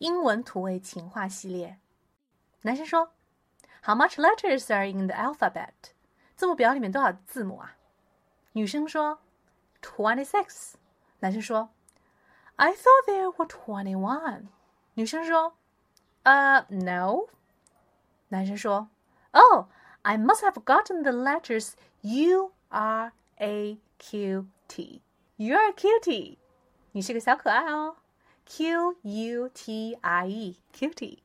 英文土味情话系列。男生说：“How much letters are in the alphabet？” 字母表里面多少字母啊？女生说：“Twenty six。”男生说：“I thought there were twenty one。”女生说：“呃、uh,，no。”男生说：“Oh, I must have gotten the letters U R A Q T. You're a cute 你是个小可爱哦。Q U T I E, cutie。